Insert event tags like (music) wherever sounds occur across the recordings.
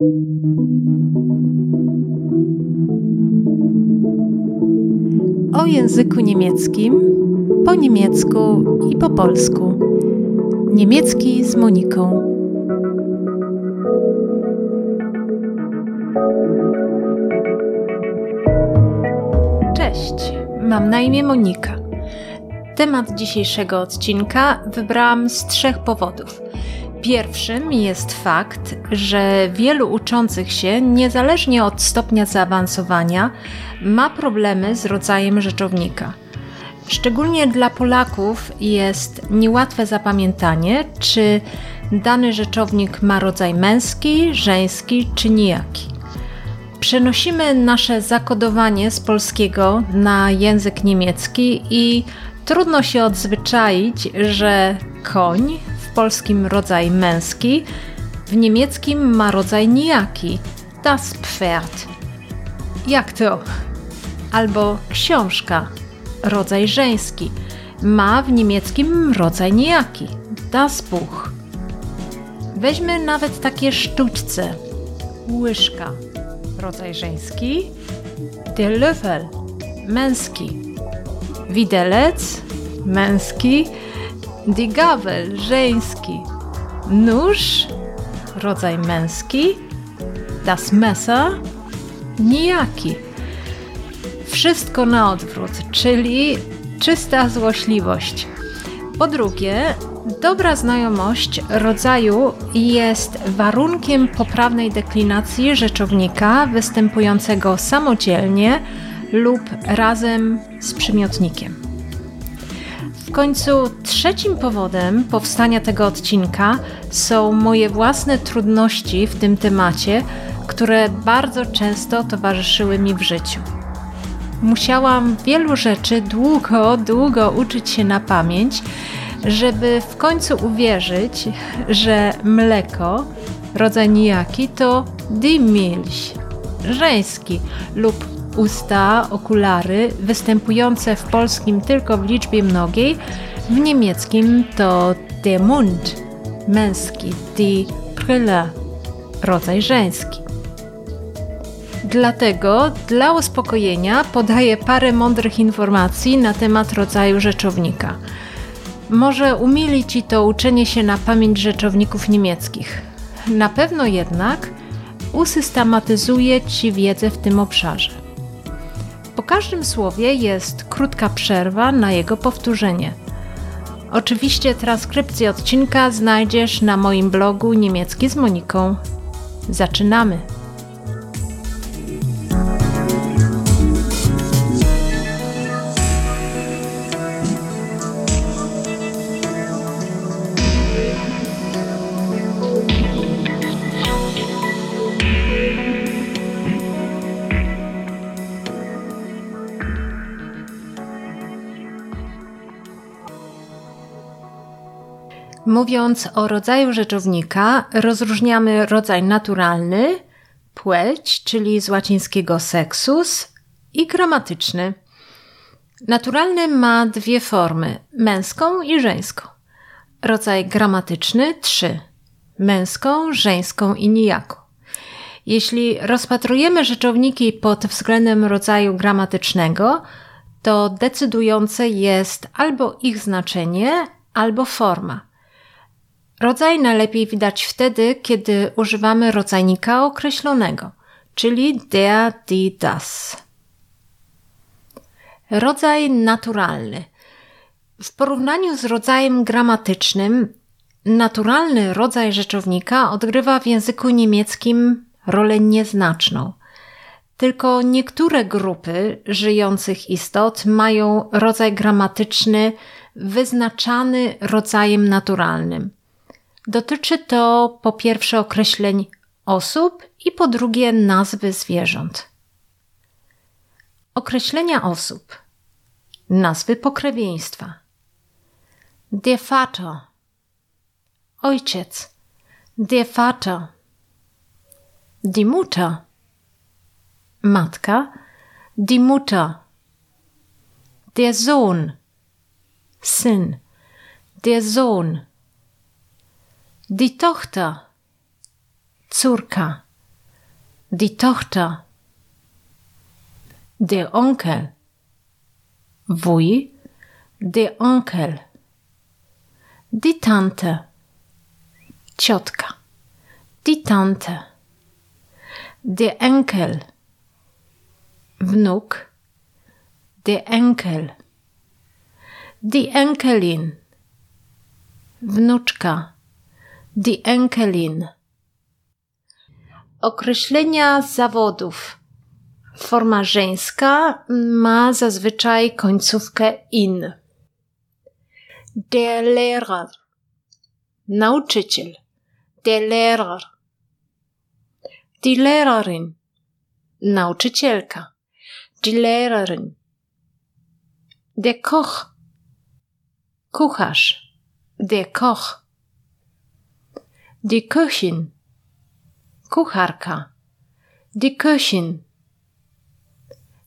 O języku niemieckim, po niemiecku i po polsku. Niemiecki z Moniką. Cześć, mam na imię Monika. Temat dzisiejszego odcinka wybrałam z trzech powodów. Pierwszym jest fakt, że wielu uczących się, niezależnie od stopnia zaawansowania, ma problemy z rodzajem rzeczownika. Szczególnie dla Polaków jest niełatwe zapamiętanie, czy dany rzeczownik ma rodzaj męski, żeński czy nijaki. Przenosimy nasze zakodowanie z polskiego na język niemiecki i trudno się odzwyczaić, że koń polskim rodzaj męski, w niemieckim ma rodzaj nijaki das Pferd. Jak to? Albo książka, rodzaj żeński, ma w niemieckim rodzaj nijaki das Buch. Weźmy nawet takie sztućce. Łyżka, rodzaj żeński, der Löffel, męski. Widelec, męski, die Gabel, żeński. Nóż, rodzaj męski, das Messer, nijaki. Wszystko na odwrót, czyli czysta złośliwość. Po drugie, dobra znajomość rodzaju jest warunkiem poprawnej deklinacji rzeczownika występującego samodzielnie lub razem z przymiotnikiem. W końcu trzecim powodem powstania tego odcinka są moje własne trudności w tym temacie, które bardzo często towarzyszyły mi w życiu. Musiałam wielu rzeczy długo, długo uczyć się na pamięć, żeby w końcu uwierzyć, że mleko, rodzaj nijaki, to die Milch, żeński lub usta, okulary, występujące w polskim tylko w liczbie mnogiej, w niemieckim to der Mund, męski, die Brille, rodzaj żeński. Dlatego dla uspokojenia podaję parę mądrych informacji na temat rodzaju rzeczownika. Może umili Ci to uczenie się na pamięć rzeczowników niemieckich. Na pewno jednak usystematyzuje Ci wiedzę w tym obszarze. Po każdym słowie jest krótka przerwa na jego powtórzenie. Oczywiście transkrypcję odcinka znajdziesz na moim blogu Niemiecki z Moniką. Zaczynamy! Mówiąc o rodzaju rzeczownika, rozróżniamy rodzaj naturalny, płeć, czyli z łacińskiego sexus, i gramatyczny. Naturalny ma dwie formy: męską i żeńską. Rodzaj gramatyczny trzy: męską, żeńską i nijaką. Jeśli rozpatrujemy rzeczowniki pod względem rodzaju gramatycznego, to decydujące jest albo ich znaczenie, albo forma. Rodzaj najlepiej widać wtedy, kiedy używamy rodzajnika określonego, czyli der, die, das. Rodzaj naturalny. W porównaniu z rodzajem gramatycznym, naturalny rodzaj rzeczownika odgrywa w języku niemieckim rolę nieznaczną. Tylko niektóre grupy żyjących istot mają rodzaj gramatyczny wyznaczany rodzajem naturalnym. Dotyczy to po pierwsze określeń osób i po drugie nazwy zwierząt. Określenia osób. Nazwy pokrewieństwa. Der Vater. Ojciec. Der Vater. Die Mutter. Matka. Die Mutter. Der Sohn. Syn. Der Sohn. Die Tochter, córka, die Tochter, der Onkel, wuj, der Onkel, die Tante, ciotka, die Tante, der Enkel, wnuk, der Enkel, die Enkelin, wnuczka, die Enkelin. Określenia zawodów. Forma żeńska ma zazwyczaj końcówkę in. Der Lehrer. Nauczyciel. Der Lehrer. Die Lehrerin. Nauczycielka. Die Lehrerin. Der Koch. Kucharz. Der Koch. Die Köchin. Kucharka. Die Köchin.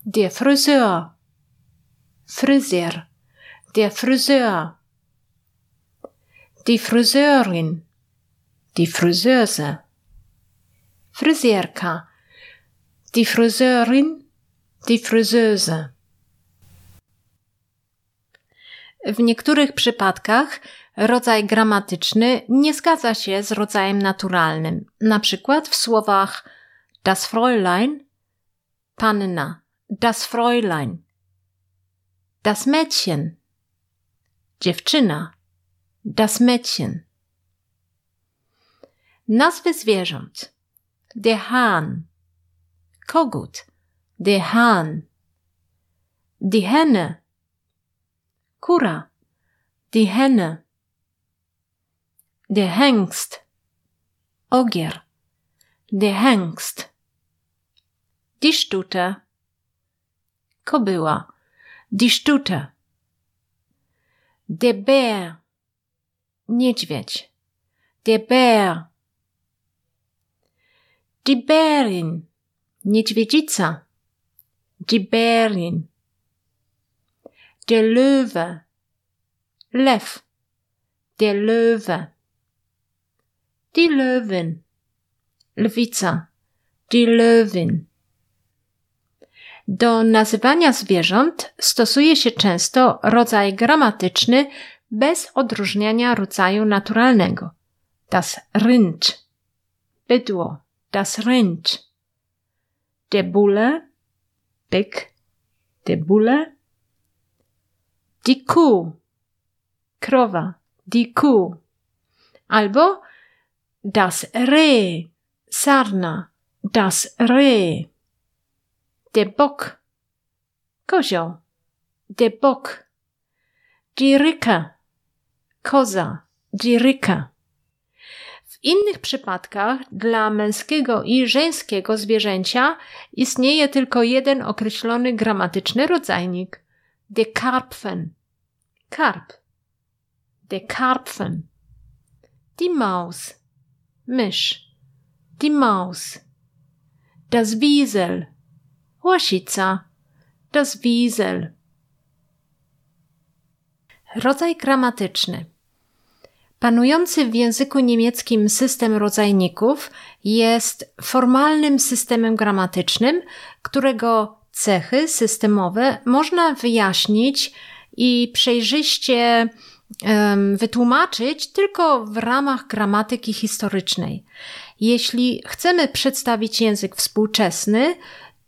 Der Friseur. Friseur. Der Friseur. Die Friseurin. Die Friseuse. Fryzjerka. Die Friseurin. Die Friseuse. W niektórych przypadkach rodzaj gramatyczny nie zgadza się z rodzajem naturalnym. Na przykład w słowach das Fräulein, panna, das Fräulein, das Mädchen, dziewczyna, das Mädchen. Nazwy zwierząt. Der Hahn, kogut, der Hahn, die Henne, kura, die Henne, der Hengst, ogier, der Hengst, die Stute, kobyła, die Stute, der Bär, niedźwiedź, der Bär, die Bärin, niedźwiedzica, die Bärin, der Löwe, Lew, der Löwe, die Löwin, lwica, die Löwin. Do nazywania zwierząt stosuje się często rodzaj gramatyczny bez odróżniania rodzaju naturalnego. Das Rind, bydło, das Rind. Der Bulle, byk, der Bulle. Die Kuh, krowa, die Kuh. Albo das Reh, sarna, das Reh. Der Bock, kozioł, der Bock. Die Ryka, koza, die Ryka. W innych przypadkach dla męskiego i żeńskiego zwierzęcia istnieje tylko jeden określony gramatyczny rodzajnik. De Karpfen. Karp. De Karpfen. Die Maus. Mysz. Die Maus. Das Wiesel. Łasica. Das Wiesel. Rodzaj gramatyczny. Panujący w języku niemieckim system rodzajników jest formalnym systemem gramatycznym, którego cechy systemowe można wyjaśnić i przejrzyście wytłumaczyć tylko w ramach gramatyki historycznej. Jeśli chcemy przedstawić język współczesny,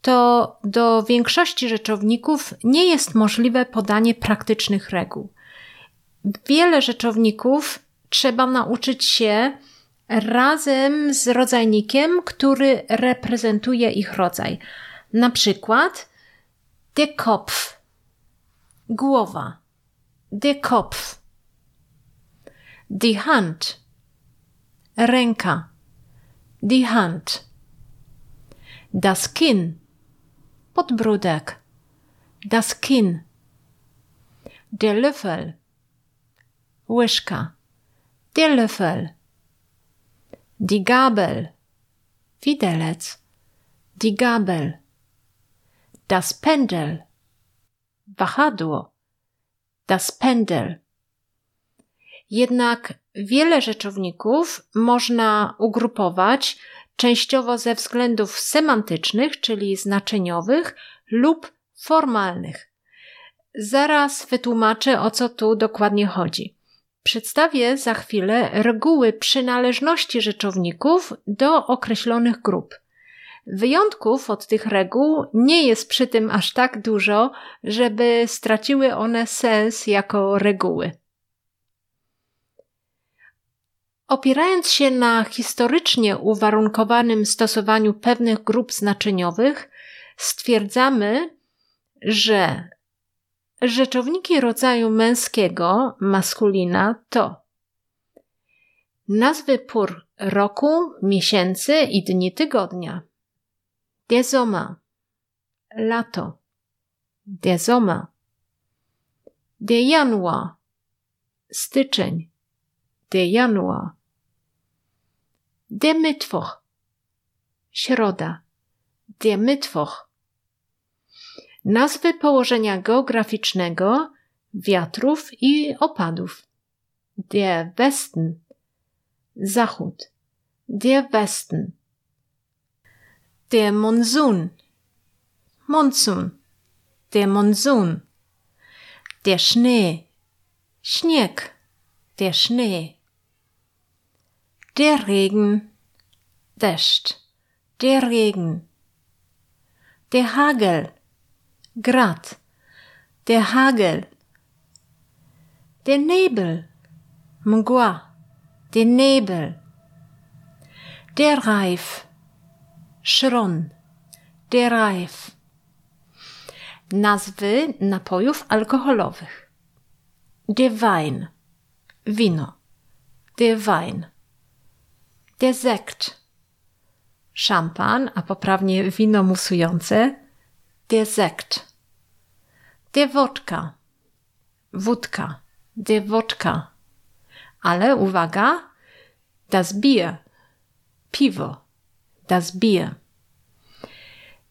to do większości rzeczowników nie jest możliwe podanie praktycznych reguł. Wiele rzeczowników trzeba nauczyć się razem z rodzajnikiem, który reprezentuje ich rodzaj. Na przykład der Kopf, głowa, der Kopf, die Hand, ręka, die Hand, das Kinn, podbródek, das Kinn, der Löffel, łyżka, der Löffel, die Gabel, widelec, die Gabel, das Pendel, wahadło, das Pendel. Jednak wiele rzeczowników można ugrupować częściowo ze względów semantycznych, czyli znaczeniowych, lub formalnych. Zaraz wytłumaczę, o co tu dokładnie chodzi. Przedstawię za chwilę reguły przynależności rzeczowników do określonych grup. Wyjątków od tych reguł nie jest przy tym aż tak dużo, żeby straciły one sens jako reguły. Opierając się na historycznie uwarunkowanym stosowaniu pewnych grup znaczeniowych, stwierdzamy, że rzeczowniki rodzaju męskiego, maskulina, to nazwy pór roku, miesięcy i dni tygodnia. Sommer, lato. Der Sommer. Der Januar, styczeń. Januar. Der Mittwoch, środa. Der Mittwoch. Nazwy położenia geograficznego, wiatrów i opadów. Der Westen, zachód. Der Westen. Der Monsun, Monsun. Der Monsun. Der Schnee, Śnieg. Der Schnee. Der Regen, deszcz. Der Regen. Der Hagel, Grad. Der Hagel. Der Nebel, mgła. Der Nebel. Der Reif, Szron. Der Reif. Nazwy napojów alkoholowych. Der Wein, wino. Der Wein. Der Sekt, szampan, a poprawnie wino musujące. Der Sekt. Der Wodka, wódka. Der Wodka. Ale uwaga, das Bier, piwo. Das Bier.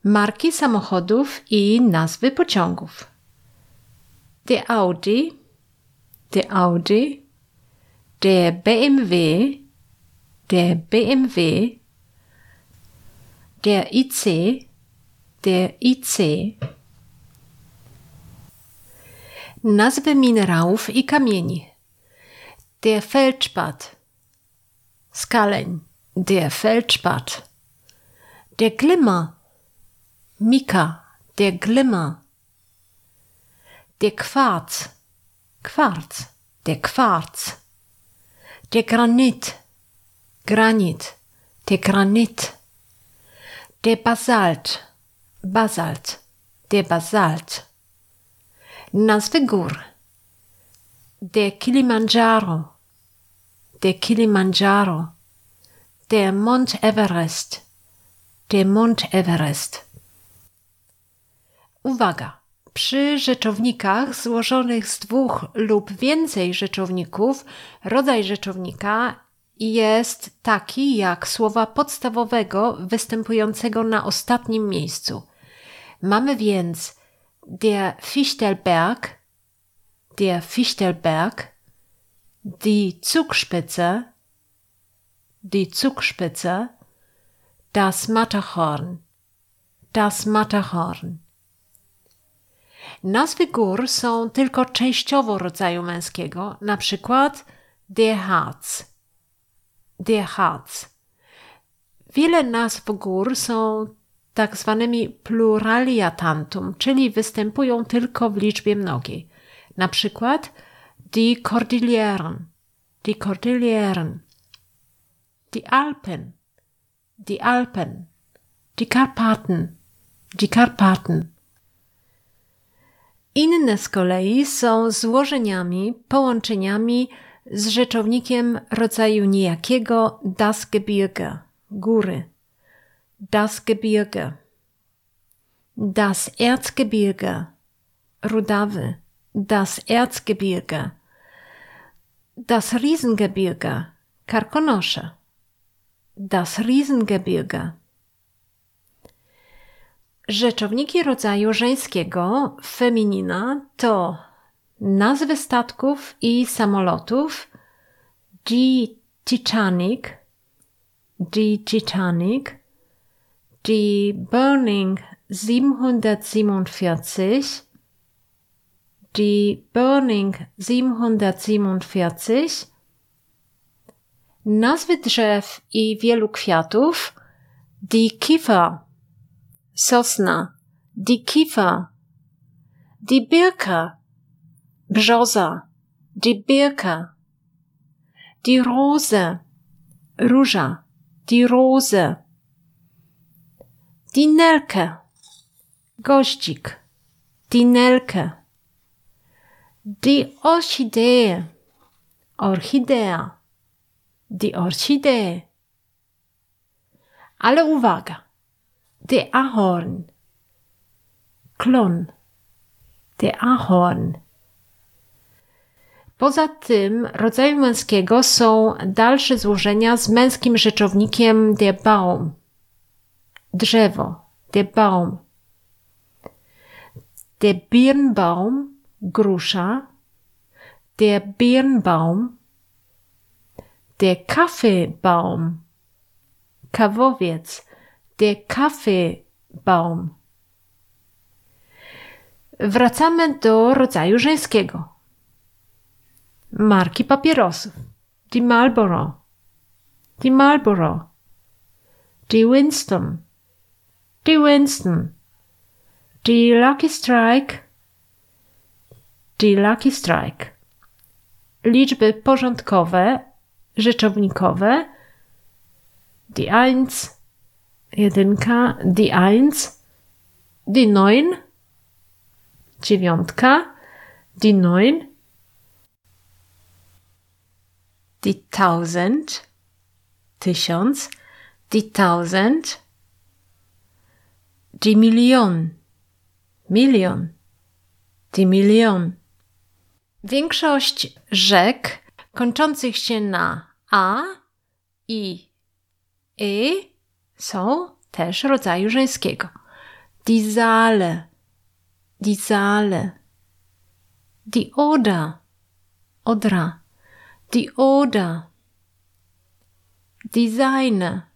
Marki samochodów i nazwy pociągów. Der Audi, der Audi, der BMW, der BMW, der IC, der IC. Nazwy minerałów i kamieni. Der Feldspat, skaleń, der Feldspat. Der Glimmer, Mika, der Glimmer. Der Quarz, Quarz, der Quarz. Der Granit, Granit, der Granit. Der Basalt, Basalt, der Basalt. Nazwy gór. Der Kilimanjaro, der Kilimanjaro. Der Mont Everest, der Mont Everest. Uwaga! Przy rzeczownikach złożonych z dwóch lub więcej rzeczowników, rodzaj rzeczownika jest taki jak słowa podstawowego występującego na ostatnim miejscu. Mamy więc der Fichtelberg, der Fichtelberg, die Zugspitze, die Zugspitze, das Matterhorn, das Matterhorn. Nazwy gór są tylko częściowo rodzaju męskiego, na przykład der Harz, der Harz. Wiele nazw gór są tak zwanymi pluralia tantum, czyli występują tylko w liczbie mnogiej. Na przykład die Cordilleren, die Cordilleren, die Alpen, die Alpen, die Karpaten, die Karpaten. Inne z kolei są złożeniami, połączeniami z rzeczownikiem rodzaju niejakiego das Gebirge, góry. Das Gebirge. Das Erzgebirge, Rudawy. Das Erzgebirge. Das Riesengebirge, Karkonosze. Das Riesengebirge. Rzeczowniki rodzaju żeńskiego, feminina, to nazwy statków i samolotów. Die Titanic, die Titanic, die Burning 747, die Burning 747, nazwy drzew i wielu kwiatów, die Kiefer, sosna, die Birke, brzoza, die Birke, die Rose, róża, die Rose, die Nelke, goździk, die Nelke, die Orchidee, orchidea, die Orchidee. Ale uwaga, der Ahorn, klon, der Ahorn. Poza tym rodzaju męskiego są dalsze złożenia z męskim rzeczownikiem der Baum. Drzewo, der Baum. Der Birnbaum, grusza. Der Birnbaum. Der Kaffeebaum, kawowiec. Der Kaffeebaum. Wracamy do rodzaju żeńskiego marki papierosów. Die Marlboro, die Marlboro, die Winston, die Winston, die Lucky Strike, die Lucky Strike. Liczby porządkowe, rzeczownikowe, die Eins, jedynka, die Eins, die Neun, dziewiątka, die Neun, die tausend, tysiąc, die tausend, die milion, milion, die milion. Większość rzek kończących się na a i y są też rodzaju żeńskiego. Die Saale, die Saale, die Oder, Odra die Oder, die seine,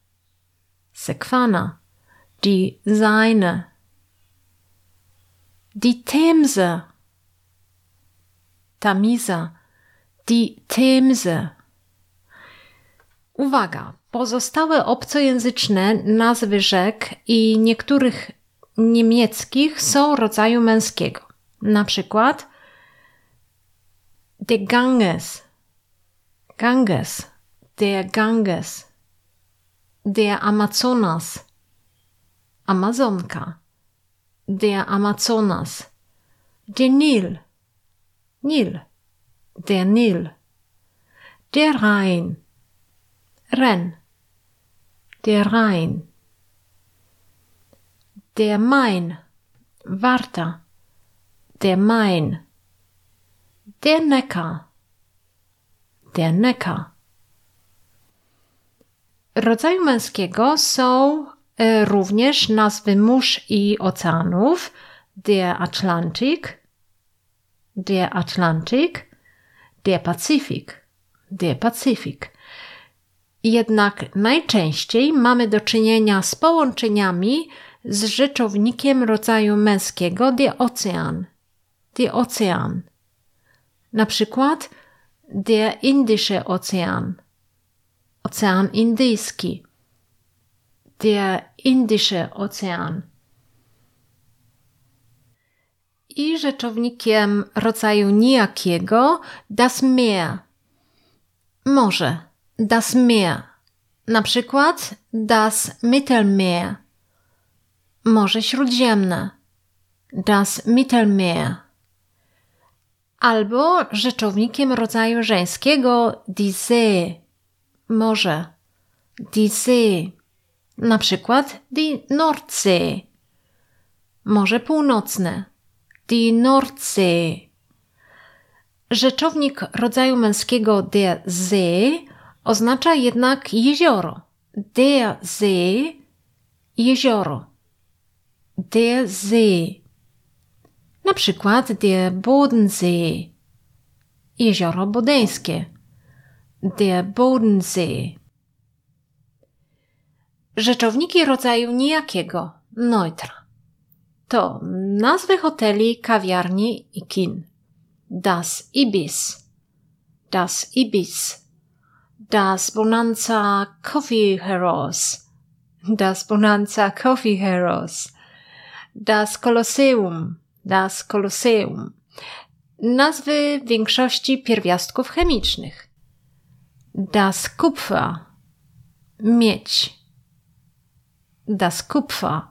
Sequana, die seine, die Themse, Tamisa, die Themse. Uwaga, pozostałe obcojęzyczne nazwy rzek i niektórych niemieckich są rodzaju męskiego. Na przykład de Ganges, Ganges, der Ganges, der Amazonas, Amazonka, der Amazonas, der Nil, Nil, der Nil, der Rhein, Ren, der Rhein, der Main, Warta, der Main, der Neckar, der. Rodzaju męskiego są e, również nazwy mórz i oceanów, der Atlantik, der Atlantik, der Pazifik, der Pazifik. Jednak najczęściej mamy do czynienia z połączeniami z rzeczownikiem rodzaju męskiego der Ocean, der Ocean. Na przykład der Indische Ozean, Ozean Indyjski, der Indische Ozean. I rzeczownikiem rodzaju nijakiego das Meer. Morze, das Meer. Na przykład das Mittelmeer. Morze Śródziemne. Das Mittelmeer albo rzeczownikiem rodzaju żeńskiego die See, morze, die See, na przykład die Nordsee, Morze Północne, die Nordsee. Rzeczownik rodzaju męskiego der See oznacza jednak jezioro. Der See, jezioro. Der See. Na przykład der Bodensee, jezioro bodeńskie, der Bodensee. Rzeczowniki rodzaju nijakiego, neutra. To nazwy hoteli, kawiarni i kin. Das Ibis. Das Ibis. Das Bonanza Coffee Heroes. Das Bonanza Coffee Heroes. Das Colosseum. Das Colosseum. Nazwy większości pierwiastków chemicznych. Das Kupfer. Miedź. Das Kupfer.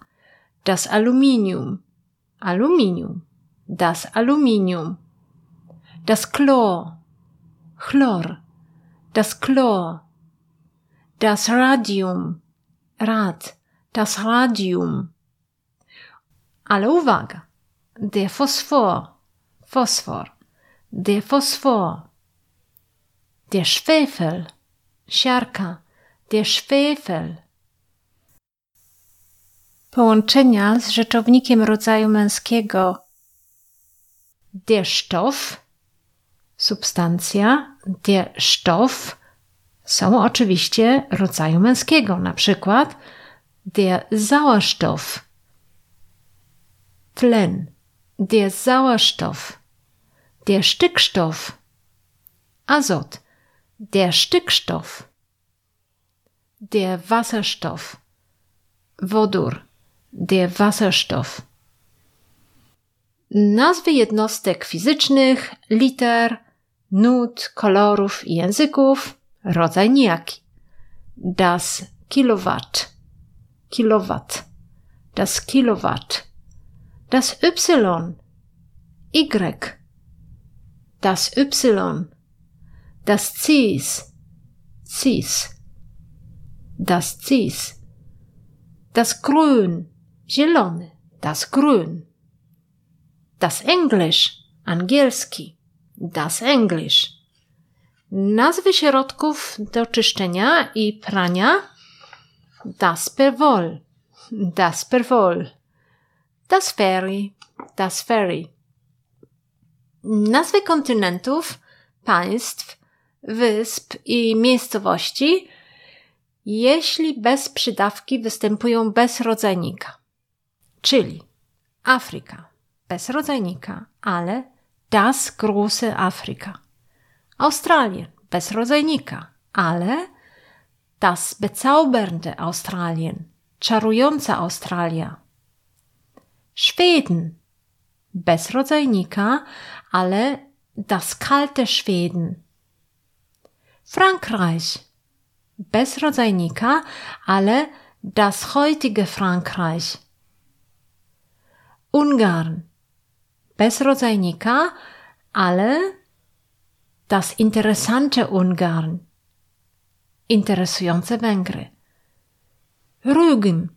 Das Aluminium. Aluminium. Das Aluminium. Das Chlor. Chlor. Das Chlor. Das Radium. Rad. Das Radium. Ale uwaga. Der Phosphor. Phosphor. Der Phosphor. Der Schwefel. Siarka. Der Schwefel. Połączenia z rzeczownikiem rodzaju męskiego der Stoff, substancja, der Stoff są oczywiście rodzaju męskiego, na przykład der Sauerstoff, tlen, der Sauerstoff, der Stickstoff, Azot, der Stickstoff, der Wasserstoff, wodór, der Wasserstoff. Nazwy jednostek fizycznych, liter, nut, kolorów i języków, rodzaj nijaki. Das Kilowatt, Kilowatt, das Kilowatt, das Y, Y, das Y, das Cis, Cis, das Cis, das Grün, zielony, das Grün, das Englisch, angielski, das English. Nazwy środków do czyszczenia i prania. Das Perwol, das Perwol, das Ferry, das Ferry. Nazwy kontynentów, państw, wysp i miejscowości, jeśli bez przydawki występują bez rodzajnika. Czyli Afryka bez rodzajnika, ale das große Afrika. Australien bez rodzajnika, ale das bezaubernde Australien, czarująca Australia. Schweden bez rodzajnika, ale das kalte Schweden. Frankreich bez rodzajnika, ale das heutige Frankreich. Ungarn bez rodzajnika, ale das interessante Ungarn. Interesujące Węgry. Rügen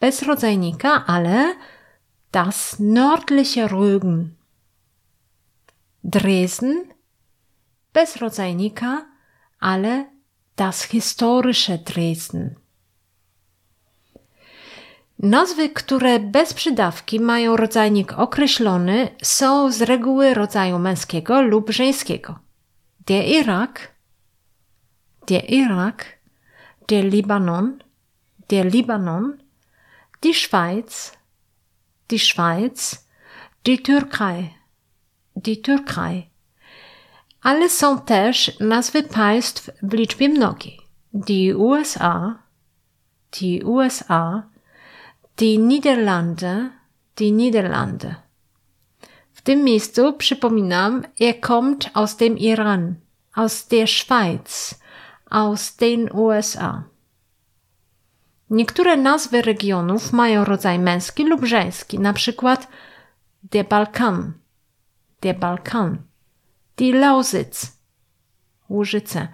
bez rodzajnika, ale das nördliche Rügen. Dresden bez rodzajnika, ale das historische Dresden. Nazwy, które bez przydawki mają rodzajnik określony, są z reguły rodzaju męskiego lub żeńskiego. Der Irak, der Irak, der Libanon, der Libanon, die Schweiz, die Schweiz, die Türkei, die Türkei. Ale są też nazwy państw w liczbie. Die USA, die USA, die Niederlande, die Niederlande. W tym miejscu przypominam, er kommt aus dem Iran, aus der Schweiz, aus den USA. Niektóre nazwy regionów mają rodzaj męski lub żeński, na przykład der Balkan, der Balkan, die Lausitz, Łużyce,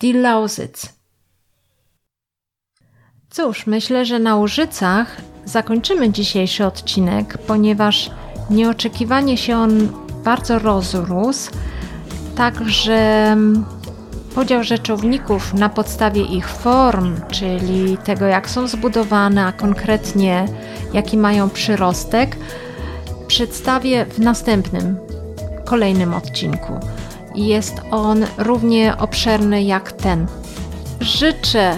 die Lausitz. Cóż, myślę, że na Łużycach zakończymy dzisiejszy odcinek, ponieważ nieoczekiwanie się on bardzo rozrósł, także podział rzeczowników na podstawie ich form, czyli tego jak są zbudowane, a konkretnie jaki mają przyrostek, przedstawię w następnym, kolejnym odcinku. Jest on równie obszerny jak ten. Życzę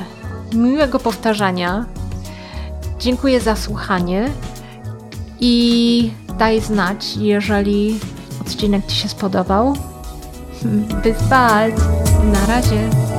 miłego powtarzania. Dziękuję za słuchanie i daj znać, jeżeli odcinek Ci się spodobał. (laughs) Bis bald. Na razie.